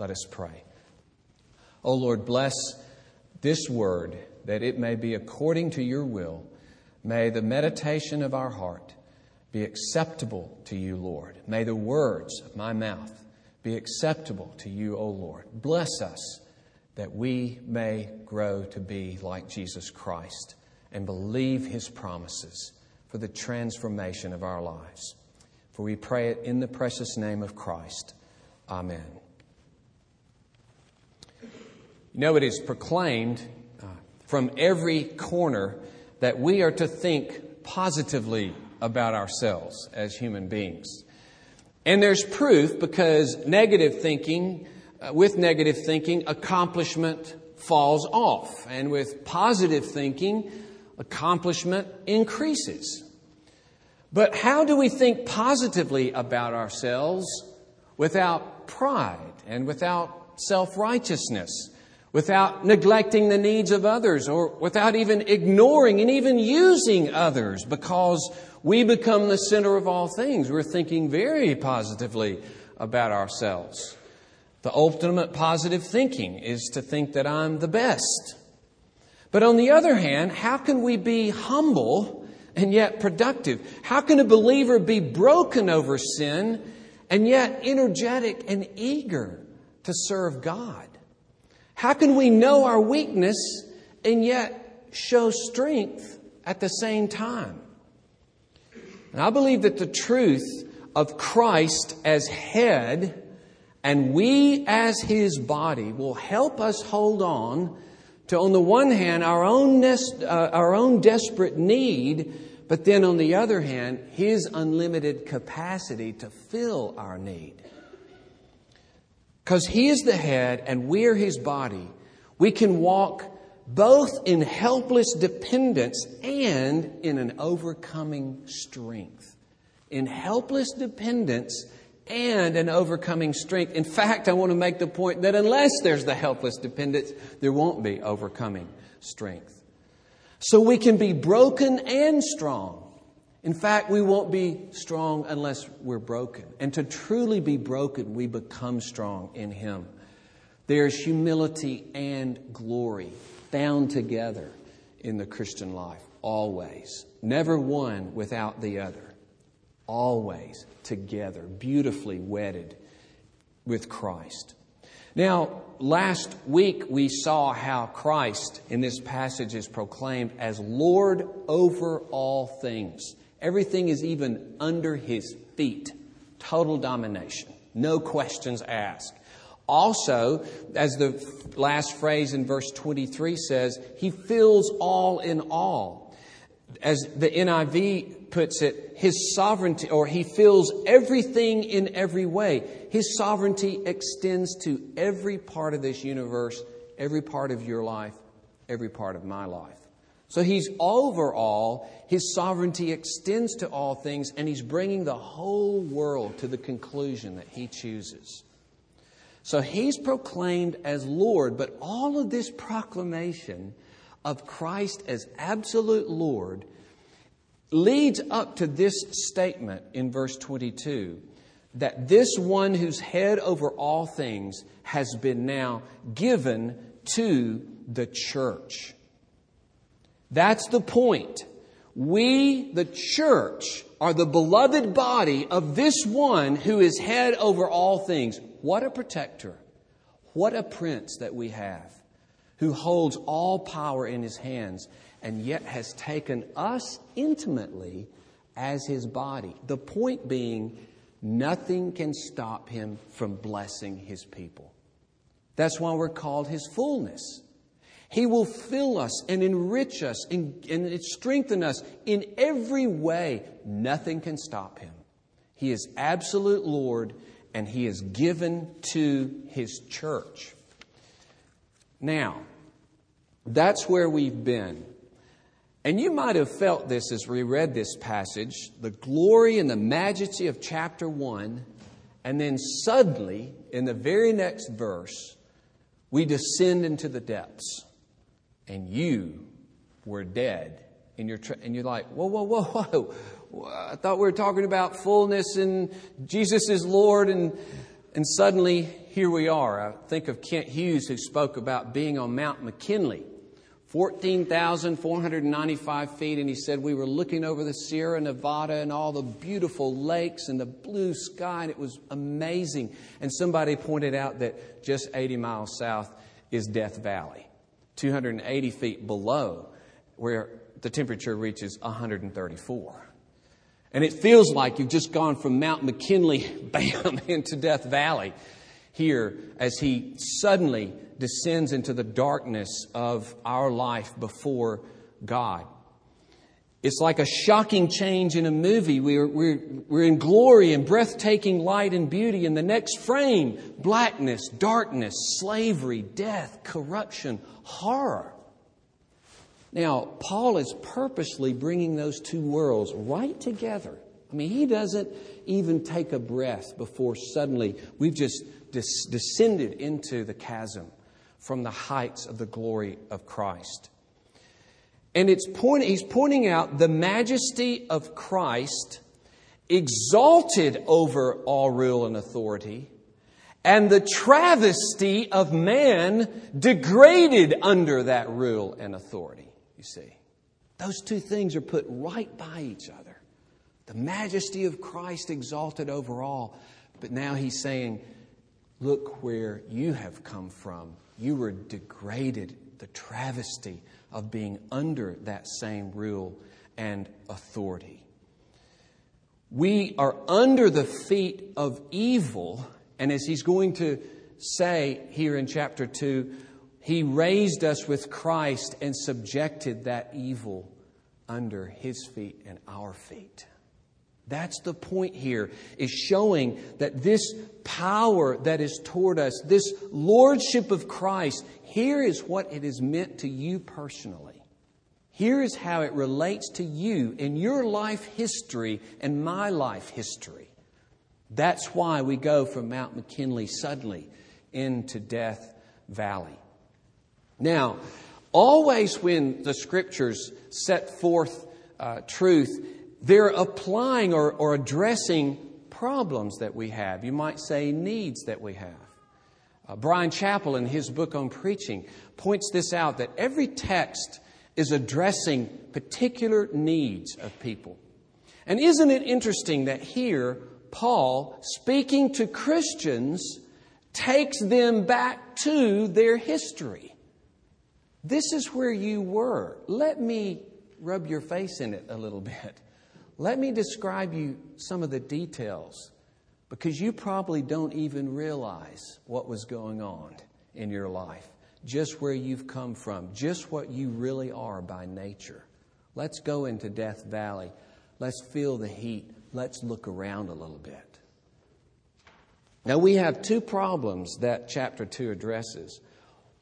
Let us pray. O Lord, bless this word that it may be according to your will. May the meditation of our heart be acceptable to you, Lord. May the words of my mouth be acceptable to you, O Lord. Bless us that we may grow to be like Jesus Christ and believe his promises for the transformation of our lives. For we pray it in the precious name of Christ. Amen. Know, it is proclaimed uh, from every corner that we are to think positively about ourselves as human beings. And there's proof because negative thinking, uh, with negative thinking, accomplishment falls off. And with positive thinking, accomplishment increases. But how do we think positively about ourselves without pride and without self righteousness, without neglecting the needs of others, or without even ignoring and even using others because we become the center of all things? We're thinking very positively about ourselves. The ultimate positive thinking is to think that I'm the best. But on the other hand, how can we be humble? and yet productive? How can a believer be broken over sin and yet energetic and eager to serve God? How can we know our weakness and yet show strength at the same time? And I believe that the truth of Christ as head and we as his body will help us hold on to, on the one hand, our own, uh, our own desperate need, but then on the other hand, His unlimited capacity to fill our need. Because He is the head and we're His body, we can walk both in helpless dependence and in an overcoming strength. In helpless dependence and an overcoming strength. In fact, I want to make the point that unless there's the helpless dependence, there won't be overcoming strength. So we can be broken and strong. In fact, we won't be strong unless we're broken. And to truly be broken, we become strong in Him. There's humility and glory found together in the Christian life, always. Never one without the other always together, beautifully wedded with Christ. Now, last week we saw how Christ in this passage is proclaimed as Lord over all things. Everything is even under his feet. Total domination. No questions asked. Also, as the last phrase in verse 23 says, he fills all in all. As the NIV puts it, his sovereignty, or he fills everything in every way. His sovereignty extends to every part of this universe, every part of your life, every part of my life. So he's over all. His sovereignty extends to all things, and he's bringing the whole world to the conclusion that he chooses. So he's proclaimed as Lord, but all of this proclamation of Christ as absolute Lord leads up to this statement in verse 22 that this one who's head over all things has been now given to the church. That's the point. We, the church, are the beloved body of this one who is head over all things. What a protector. What a prince that we have who holds all power in his hands and yet has taken us intimately as his body. The point being, nothing can stop him from blessing his people. That's why we're called his fullness. He will fill us and enrich us and, and strengthen us in every way. Nothing can stop him. He is absolute Lord and he is given to his church. Now, that's where we've been. And you might have felt this as we read this passage the glory and the majesty of chapter 1. And then suddenly, in the very next verse, we descend into the depths. And you were dead. In your tra- and you're like, whoa, whoa, whoa, whoa. I thought we were talking about fullness and Jesus is Lord. And And suddenly, here we are. I think of Kent Hughes, who spoke about being on Mount McKinley, 14,495 feet, and he said we were looking over the Sierra Nevada and all the beautiful lakes and the blue sky, and it was amazing. And somebody pointed out that just 80 miles south is Death Valley, 280 feet below where the temperature reaches 134. And it feels like you've just gone from Mount McKinley, bam, into Death Valley here as he suddenly descends into the darkness of our life before God. It's like a shocking change in a movie. We're, we're, we're in glory and breathtaking light and beauty. In the next frame, blackness, darkness, slavery, death, corruption, horror. Now, Paul is purposely bringing those two worlds right together. I mean, he doesn't even take a breath before suddenly we've just des- descended into the chasm from the heights of the glory of Christ. And it's point, he's pointing out the majesty of Christ exalted over all rule and authority, and the travesty of man degraded under that rule and authority you see. Those two things are put right by each other. The majesty of Christ exalted over all. But now he's saying, look where you have come from. You were degraded, the travesty of being under that same rule and authority. We are under the feet of evil, and as he's going to say here in chapter 2, he raised us with Christ and subjected that evil under his feet and our feet. That's the point here, is showing that this power that is toward us, this lordship of Christ, here is what it is meant to you personally. Here is how it relates to you in your life history and my life history. That's why we go from Mount McKinley suddenly into Death Valley. Now, always when the scriptures set forth uh, truth, they're applying or, or addressing problems that we have. You might say needs that we have. Uh, Bryan Chapell, in his book on preaching, points this out that every text is addressing particular needs of people. And isn't it interesting that here, Paul, speaking to Christians, takes them back to their history? This is where you were. Let me rub your face in it a little bit. Let me describe you some of the details because you probably don't even realize what was going on in your life, just where you've come from, just what you really are by nature. Let's go into Death Valley. Let's feel the heat. Let's look around a little bit. Now, we have two problems that chapter 2 addresses.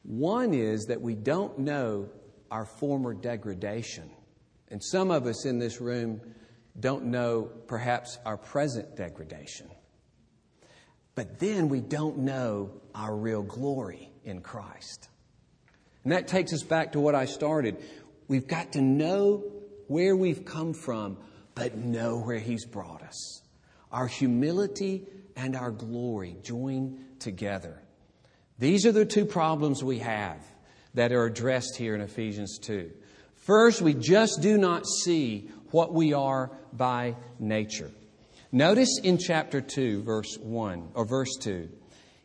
One is that we don't know our former degradation. And some of us in this room don't know perhaps our present degradation. But then we don't know our real glory in Christ. And that takes us back to what I started. We've got to know where we've come from, but know where He's brought us. Our humility and our glory join together. These are the two problems we have that are addressed here in Ephesians 2. First, we just do not see what we are by nature. Notice in chapter 2, verse 1, or verse 2,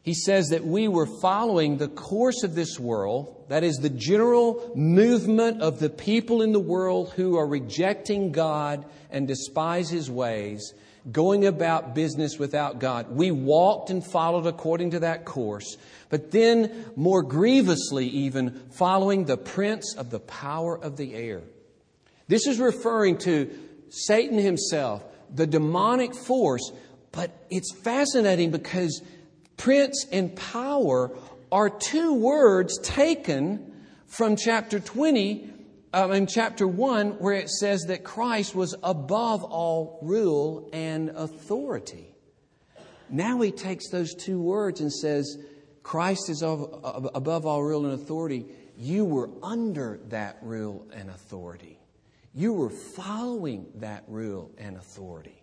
he says that we were following the course of this world, that is, the general movement of the people in the world who are rejecting God and despise his ways, going about business without God. We walked and followed according to that course, but then more grievously, even following the prince of the power of the air. This is referring to Satan himself, the demonic force, but it's fascinating because prince and power are two words taken from chapter 20 um, in chapter 1 where it says that Christ was above all rule and authority. Now he takes those two words and says, Christ is above all rule and authority. You were under that rule and authority. You were following that rule and authority.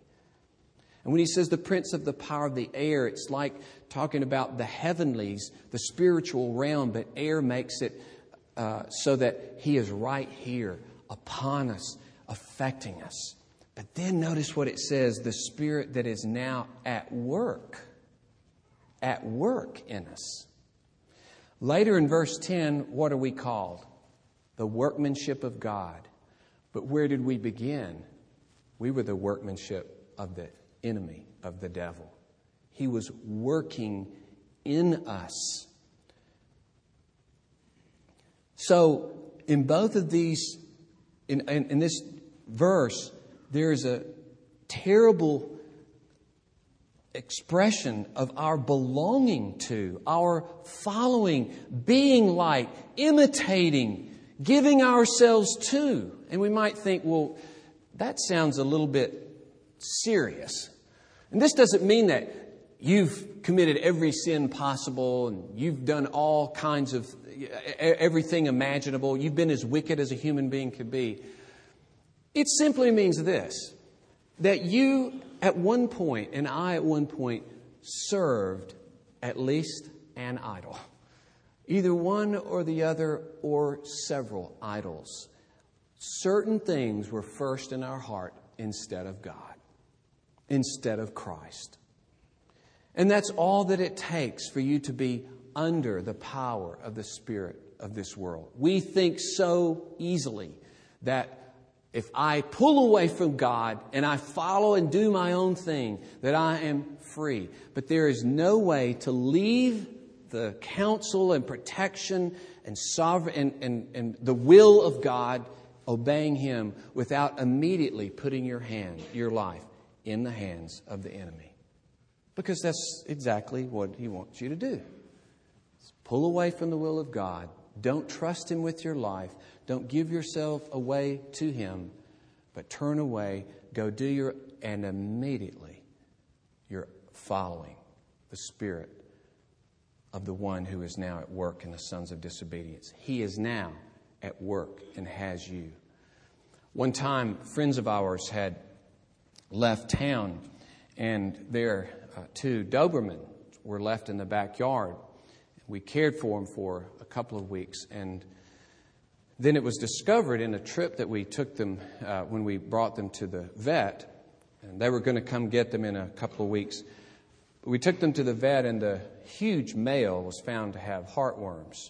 And when he says the prince of the power of the air, it's like talking about the heavenlies, the spiritual realm, but air makes it uh, so that he is right here upon us, affecting us. But then notice what it says the spirit that is now at work, at work in us. Later in verse 10, what are we called? The workmanship of God. But where did we begin? We were the workmanship of the enemy, of the devil. He was working in us. So, in both of these, in, in, in this verse, there's a terrible expression of our belonging to, our following, being like, imitating, giving ourselves to. And we might think, well, that sounds a little bit serious. And this doesn't mean that you've committed every sin possible and you've done all kinds of everything imaginable. You've been as wicked as a human being could be. It simply means this that you at one point and I at one point served at least an idol. Either one or the other or several idols. Certain things were first in our heart instead of God, instead of Christ. And that's all that it takes for you to be under the power of the Spirit of this world. We think so easily that if I pull away from God and I follow and do my own thing, that I am free. But there is no way to leave the counsel and protection and sovereign and, and, and the will of God, obeying Him, without immediately putting your hand, your life, in the hands of the enemy. Because that's exactly what He wants you to do. Pull away from the will of God. Don't trust Him with your life. Don't give yourself away to Him, but turn away, go do your, and immediately you're following the Spirit of the one who is now at work in the sons of disobedience. He is now at work and has you. One time, friends of ours had left town, and their uh, two Dobermen were left in the backyard. We cared for them for a couple of weeks, and then it was discovered in a trip that we took them uh, when we brought them to the vet, and they were going to come get them in a couple of weeks. We took them to the vet, and the huge male was found to have heartworms,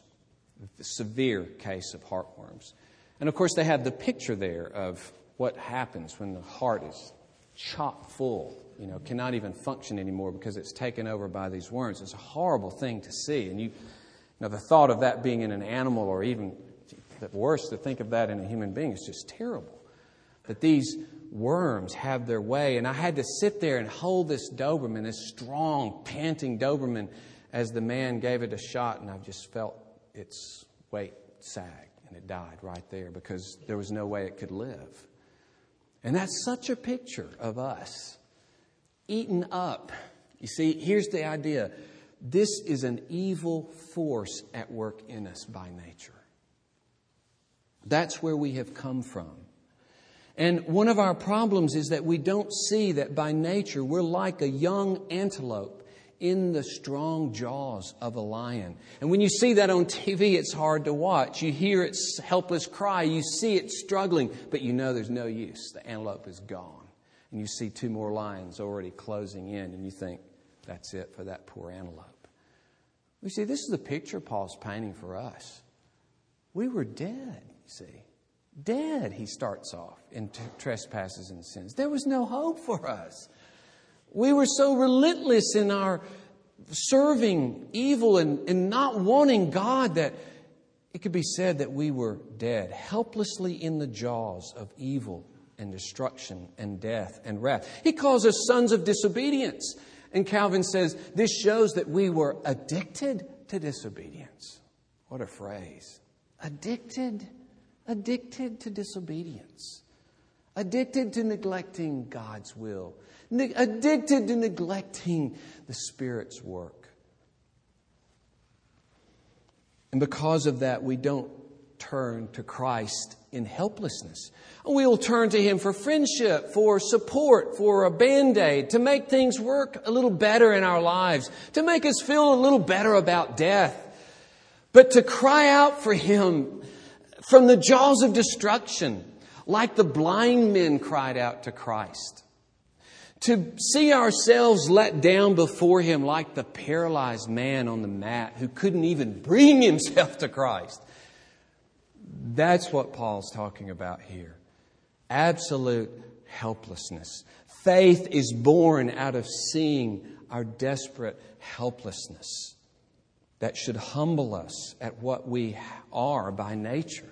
severe case of heartworms. And of course, they have the picture there of what happens when the heart is chock full, you know, cannot even function anymore because it's taken over by these worms. It's a horrible thing to see. And you, you know, the thought of that being in an animal or even worse to think of that in a human being is just terrible. That these worms have their way. And I had to sit there and hold this Doberman, this strong, panting Doberman, as the man gave it a shot, and I just felt its weight sagged and it died right there because there was no way it could live. And that's such a picture of us eaten up. You see, here's the idea this is an evil force at work in us by nature. That's where we have come from. And one of our problems is that we don't see that by nature we're like a young antelope in the strong jaws of a lion. And when you see that on TV, it's hard to watch. You hear its helpless cry, you see it struggling, but you know there's no use. The antelope is gone. And you see two more lions already closing in, and you think, that's it for that poor antelope. You see, this is the picture Paul's painting for us. We were dead you see. Dead, he starts off in t- trespasses and sins. There was no hope for us. We were so relentless in our serving evil and, and not wanting God that it could be said that we were dead, helplessly in the jaws of evil and destruction and death and wrath. He calls us sons of disobedience. And Calvin says this shows that we were addicted to disobedience. What a phrase. Addicted addicted to disobedience, addicted to neglecting God's will, addicted to neglecting the Spirit's work. And because of that, we don't turn to Christ in helplessness. We'll turn to Him for friendship, for support, for a band aid, to make things work a little better in our lives, to make us feel a little better about death. But to cry out for Him from the jaws of destruction, like the blind men cried out to Christ. To see ourselves let down before Him like the paralyzed man on the mat who couldn't even bring himself to Christ. That's what Paul's talking about here. Absolute helplessness. Faith is born out of seeing our desperate helplessness that should humble us at what we are by nature.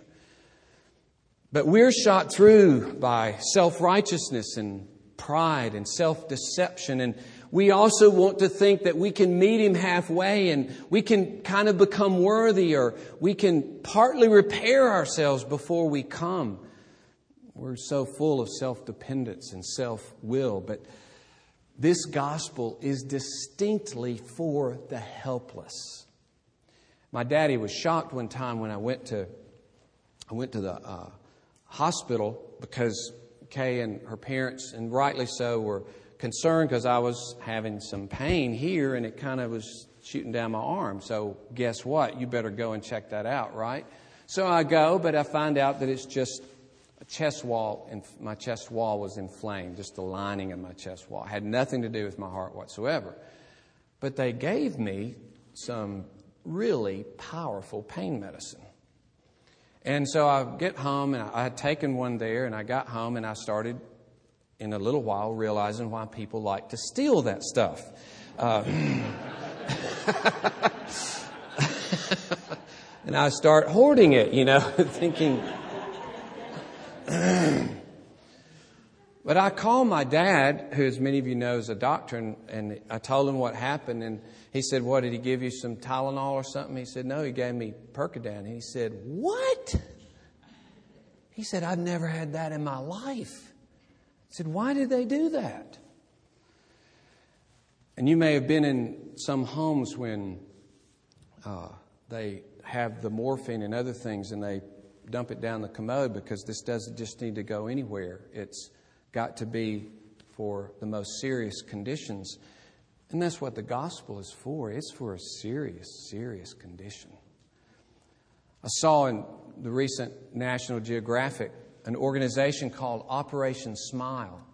But we're shot through by self righteousness and pride and self deception. And we also want to think that we can meet Him halfway and we can kind of become worthy or we can partly repair ourselves before we come. We're so full of self dependence and self will. But this gospel is distinctly for the helpless. My daddy was shocked one time when I went to I went to the uh, hospital because Kay and her parents, and rightly so, were concerned because I was having some pain here and it kind of was shooting down my arm. So, guess what? You better go and check that out, right? So I go, but I find out that it's just a chest wall, and my chest wall was inflamed, just the lining of my chest wall. It had nothing to do with my heart whatsoever. But they gave me some really powerful pain medicine. And so I get home, and I had taken one there, and I got home, and I started in a little while realizing why people like to steal that stuff. Uh, and I start hoarding it, you know, thinking. but I called my dad, who, as many of you know, is a doctor, and, and I told him what happened, and he said, What, did he give you some Tylenol or something? He said, No, he gave me Percodan. He said, What? He said, I've never had that in my life. I said, Why did they do that? And you may have been in some homes when uh, they have the morphine and other things and they dump it down the commode because this doesn't just need to go anywhere. It's got to be for the most serious conditions. And that's what the gospel is for. It's for a serious, serious condition. I saw in the recent National Geographic an organization called Operation Smile.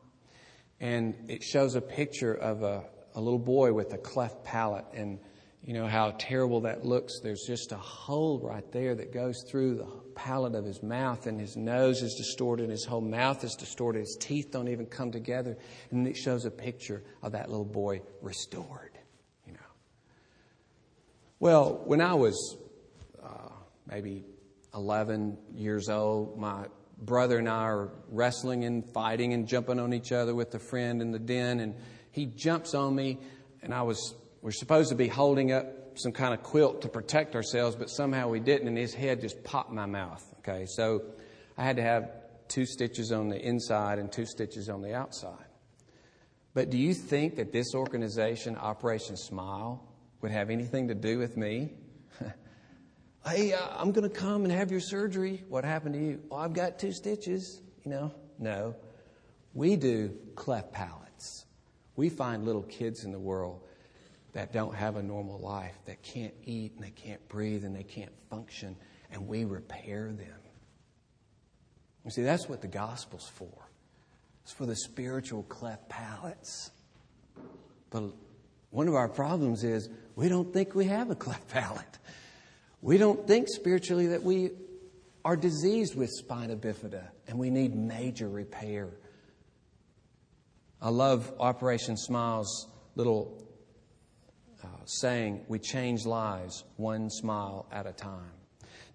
And it shows a picture of a, a little boy with a cleft palate and you know how terrible that looks. There's just a hole right there that goes through the palate of his mouth, and his nose is distorted, and his whole mouth is distorted, his teeth don't even come together. And it shows a picture of that little boy restored, you know. Well, when I was uh, maybe 11 years old, my brother and I are wrestling and fighting and jumping on each other with a friend in the den, and he jumps on me, and I was we're supposed to be holding up some kind of quilt to protect ourselves, but somehow we didn't, and his head just popped my mouth. Okay, so I had to have two stitches on the inside and two stitches on the outside. But do you think that this organization, Operation Smile, would have anything to do with me? hey, uh, I'm going to come and have your surgery. What happened to you? Oh, I've got two stitches. You know, no. We do cleft palates. We find little kids in the world that don't have a normal life, that can't eat and they can't breathe and they can't function, and we repair them. You see, that's what the gospel's for. It's for the spiritual cleft palates. But one of our problems is we don't think we have a cleft palate. We don't think spiritually that we are diseased with spina bifida and we need major repair. I love Operation Smile's little Uh, saying, We change lives one smile at a time.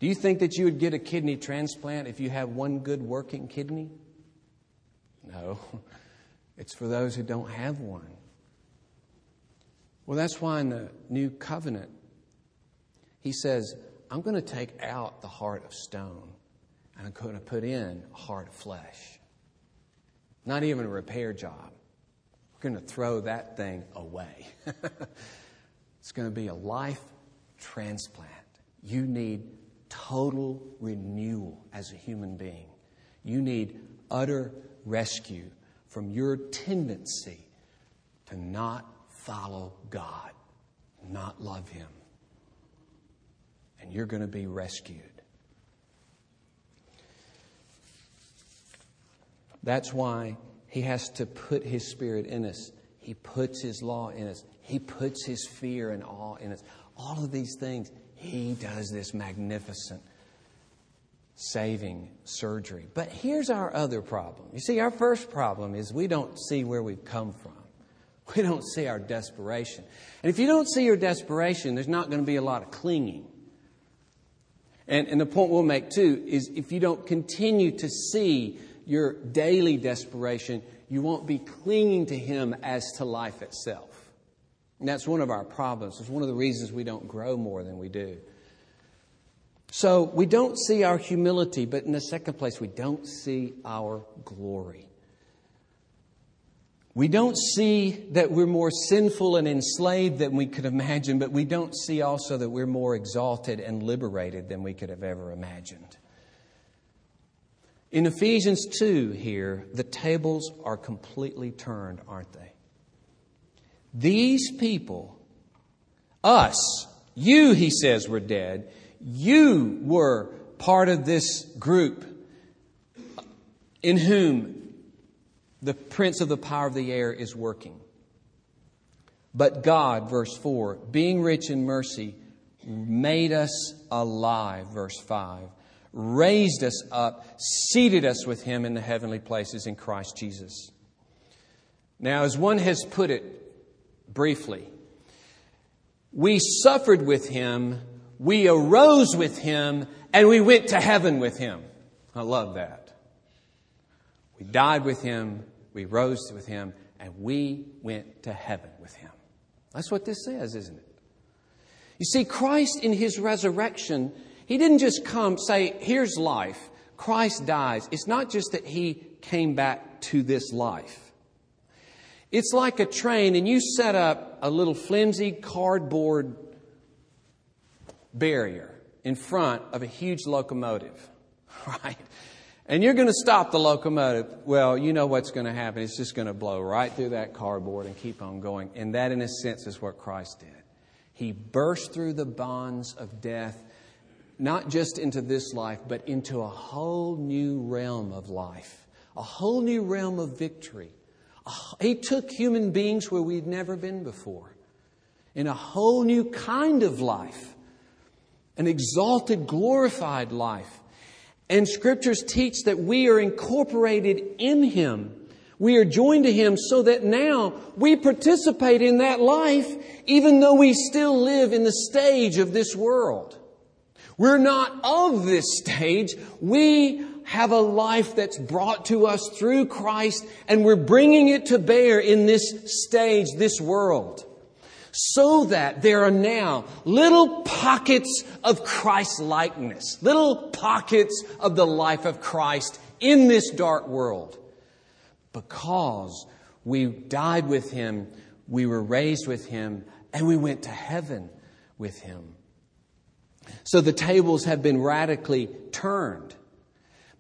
Do you think that you would get a kidney transplant if you have one good working kidney? No. It's for those who don't have one. Well, that's why in the new covenant, he says, I'm going to take out the heart of stone and I'm going to put in a heart of flesh. Not even a repair job. We're going to throw that thing away. It's going to be a life transplant. You need total renewal as a human being. You need utter rescue from your tendency to not follow God, not love Him. And you're going to be rescued. That's why He has to put His Spirit in us. He puts His law in us. He puts His fear and awe in us. All of these things, He does this magnificent saving surgery. But here's our other problem. You see, our first problem is we don't see where we've come from. We don't see our desperation. And if you don't see your desperation, there's not going to be a lot of clinging. And, and the point we'll make too is if you don't continue to see your daily desperation, you won't be clinging to Him as to life itself. And that's one of our problems. It's one of the reasons we don't grow more than we do. So we don't see our humility, but in the second place, we don't see our glory. We don't see that we're more sinful and enslaved than we could imagine, but we don't see also that we're more exalted and liberated than we could have ever imagined. In Ephesians 2 here, the tables are completely turned, aren't they? These people, us, you, he says, were dead. You were part of this group in whom the prince of the power of the air is working. But God, verse 4, being rich in mercy, made us alive, verse 5, raised us up, seated us with him in the heavenly places in Christ Jesus. Now, as one has put it briefly, we suffered with him we arose with him and we went to heaven with him. I love that. We died with him, we rose with him, and we went to heaven with him. That's what this says, isn't it? You see, Christ in his resurrection, he didn't just come, say, here's life. Christ dies. It's not just that he came back to this life. It's like a train, and you set up a little flimsy cardboard barrier in front of a huge locomotive, right? And you're going to stop the locomotive. Well, you know what's going to happen. It's just going to blow right through that cardboard and keep on going. And that, in a sense, is what Christ did. He burst through the bonds of death, not just into this life, but into a whole new realm of life, a whole new realm of victory. He took human beings where we'd never been before, in a whole new kind of life an exalted, glorified life. And scriptures teach that we are incorporated in Him. We are joined to Him so that now we participate in that life even though we still live in the stage of this world. We're not of this stage. We have a life that's brought to us through Christ and we're bringing it to bear in this stage, this world so that there are now little pockets of Christ likeness, little pockets of the life of Christ in this dark world. Because we died with Him, we were raised with Him, and we went to heaven with Him. So the tables have been radically turned.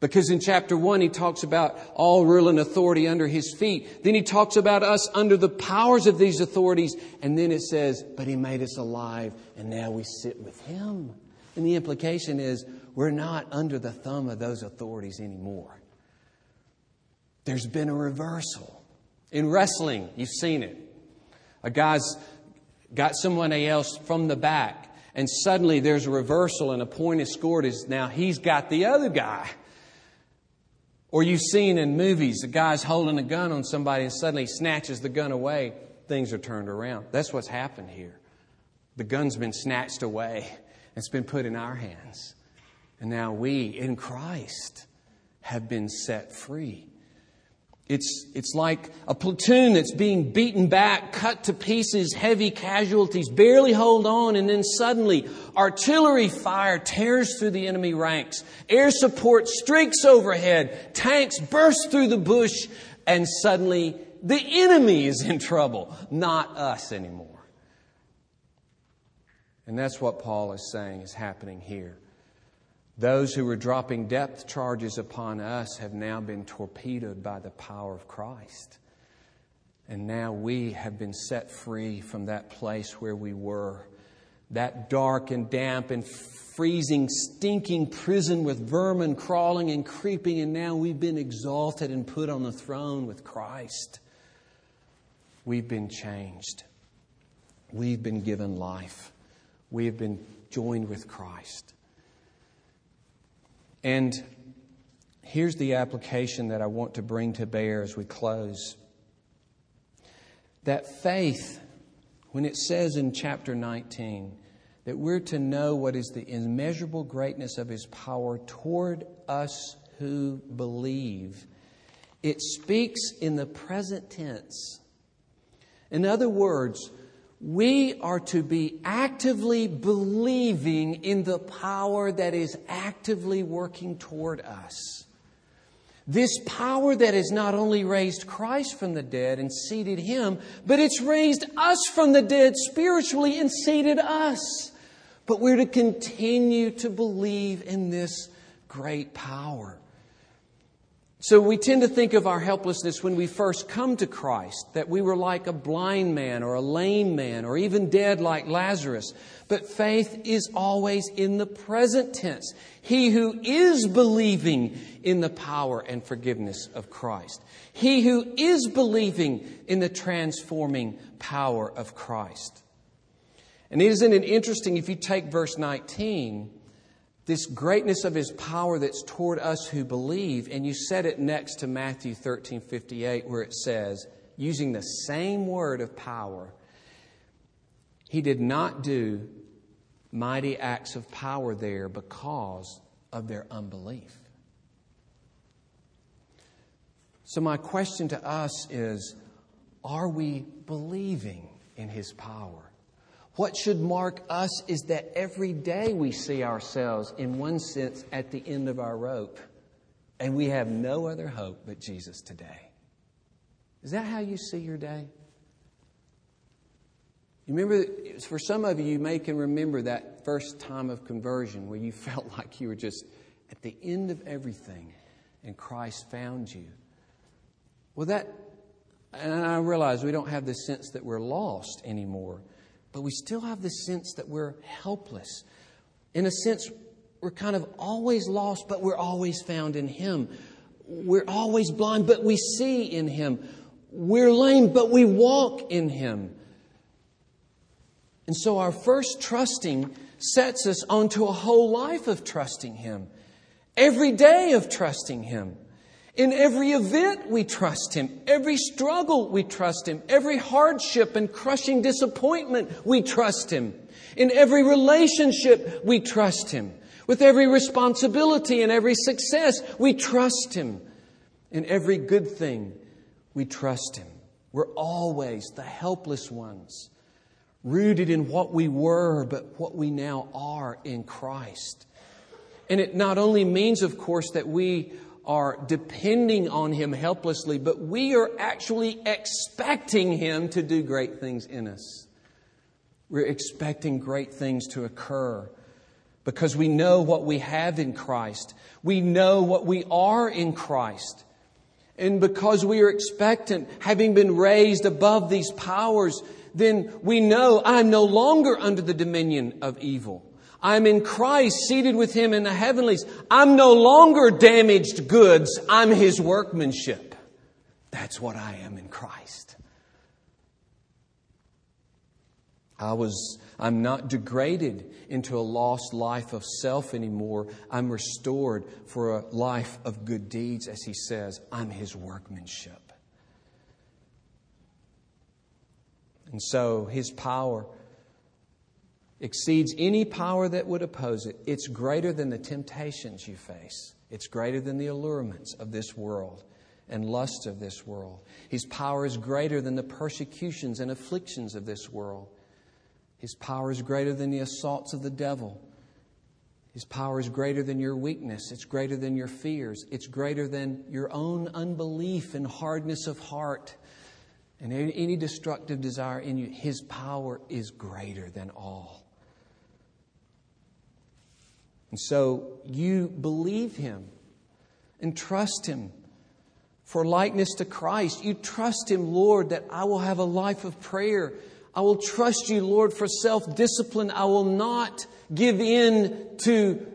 Because in chapter one, he talks about all rule and authority under his feet. Then he talks about us under the powers of these authorities. And then it says, but he made us alive and now we sit with him. And the implication is we're not under the thumb of those authorities anymore. There's been a reversal. In wrestling, you've seen it. A guy's got someone else from the back, and suddenly there's a reversal, and a point is scored. Is now he's got the other guy. Or you've seen in movies, a guy's holding a gun on somebody and suddenly snatches the gun away, things are turned around. That's what's happened here. The gun's been snatched away, it's been put in our hands. And now we, in Christ, have been set free. It's, it's like a platoon that's being beaten back, cut to pieces, heavy casualties, barely hold on, and then suddenly artillery fire tears through the enemy ranks. Air support streaks overhead. Tanks burst through the bush, and suddenly the enemy is in trouble, not us anymore. And that's what Paul is saying is happening here. Those who were dropping depth charges upon us have now been torpedoed by the power of Christ. And now we have been set free from that place where we were, that dark and damp and freezing, stinking prison with vermin crawling and creeping, and now we've been exalted and put on the throne with Christ. We've been changed. We've been given life. We have been joined with Christ. And here's the application that I want to bring to bear as we close. That faith, when it says in chapter 19 that we're to know what is the immeasurable greatness of His power toward us who believe, it speaks in the present tense. In other words, we are to be actively believing in the power that is actively working toward us. This power that has not only raised Christ from the dead and seated him, but it's raised us from the dead spiritually and seated us. But we're to continue to believe in this great power. So we tend to think of our helplessness when we first come to Christ, that we were like a blind man or a lame man or even dead like Lazarus. But faith is always in the present tense. He who is believing in the power and forgiveness of Christ. He who is believing in the transforming power of Christ. And isn't it interesting if you take verse 19, this greatness of his power that's toward us who believe, and you set it next to Matthew 13 58, where it says, using the same word of power, he did not do mighty acts of power there because of their unbelief. So, my question to us is are we believing in his power? What should mark us is that every day we see ourselves, in one sense, at the end of our rope, and we have no other hope but Jesus today. Is that how you see your day? You remember, for some of you, you may can remember that first time of conversion where you felt like you were just at the end of everything and Christ found you. Well, that, and I realize we don't have the sense that we're lost anymore. But we still have the sense that we're helpless. In a sense, we're kind of always lost, but we're always found in Him. We're always blind, but we see in Him. We're lame, but we walk in Him. And so our first trusting sets us onto a whole life of trusting Him, every day of trusting Him. In every event, we trust Him. Every struggle, we trust Him. Every hardship and crushing disappointment, we trust Him. In every relationship, we trust Him. With every responsibility and every success, we trust Him. In every good thing, we trust Him. We're always the helpless ones, rooted in what we were, but what we now are in Christ. And it not only means, of course, that we are depending on Him helplessly, but we are actually expecting Him to do great things in us. We're expecting great things to occur because we know what we have in Christ. We know what we are in Christ. And because we are expectant, having been raised above these powers, then we know I'm no longer under the dominion of evil. I'm in Christ, seated with Him in the heavenlies. I'm no longer damaged goods. I'm His workmanship. That's what I am in Christ. I was, I'm not degraded into a lost life of self anymore. I'm restored for a life of good deeds, as He says. I'm His workmanship. And so His power exceeds any power that would oppose it. It's greater than the temptations you face, it's greater than the allurements of this world and lusts of this world. His power is greater than the persecutions and afflictions of this world. His power is greater than the assaults of the devil. His power is greater than your weakness. It's greater than your fears. It's greater than your own unbelief and hardness of heart and any destructive desire in you. His power is greater than all. And so you believe Him and trust Him for likeness to Christ. You trust Him, Lord, that I will have a life of prayer. I will trust you, Lord, for self discipline. I will not give in to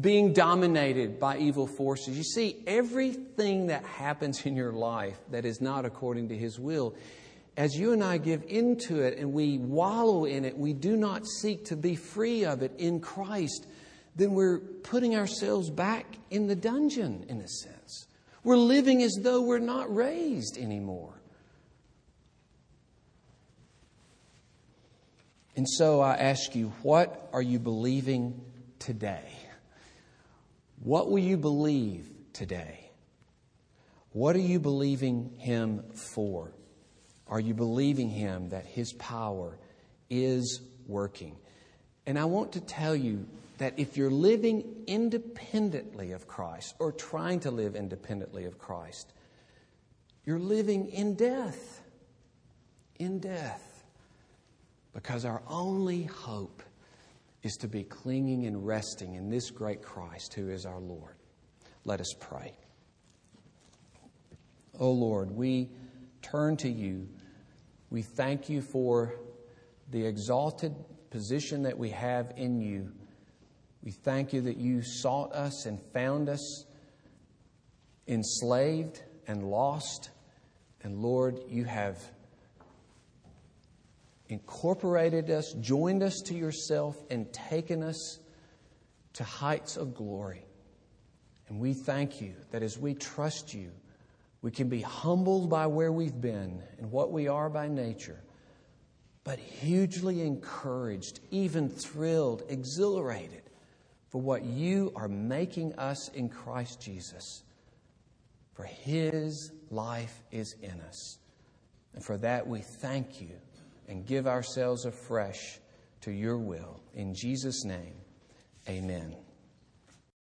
being dominated by evil forces. You see, everything that happens in your life that is not according to His will, as you and I give into it and we wallow in it, we do not seek to be free of it in Christ, then we're putting ourselves back in the dungeon, in a sense. We're living as though we're not raised anymore. And so I ask you, what are you believing today? What will you believe today? What are you believing Him for? Are you believing Him that His power is working? And I want to tell you that if you're living independently of Christ or trying to live independently of Christ, you're living in death. In death. Because our only hope is to be clinging and resting in this great Christ who is our Lord. Let us pray. Oh Lord, we turn to you. We thank you for the exalted position that we have in you. We thank you that you sought us and found us enslaved and lost. And Lord, you have incorporated us, joined us to yourself, and taken us to heights of glory. And we thank you that as we trust you, we can be humbled by where we've been and what we are by nature, but hugely encouraged, even thrilled, exhilarated for what you are making us in Christ Jesus. For his life is in us. And for that we thank you and give ourselves afresh to your will. In Jesus' name, amen.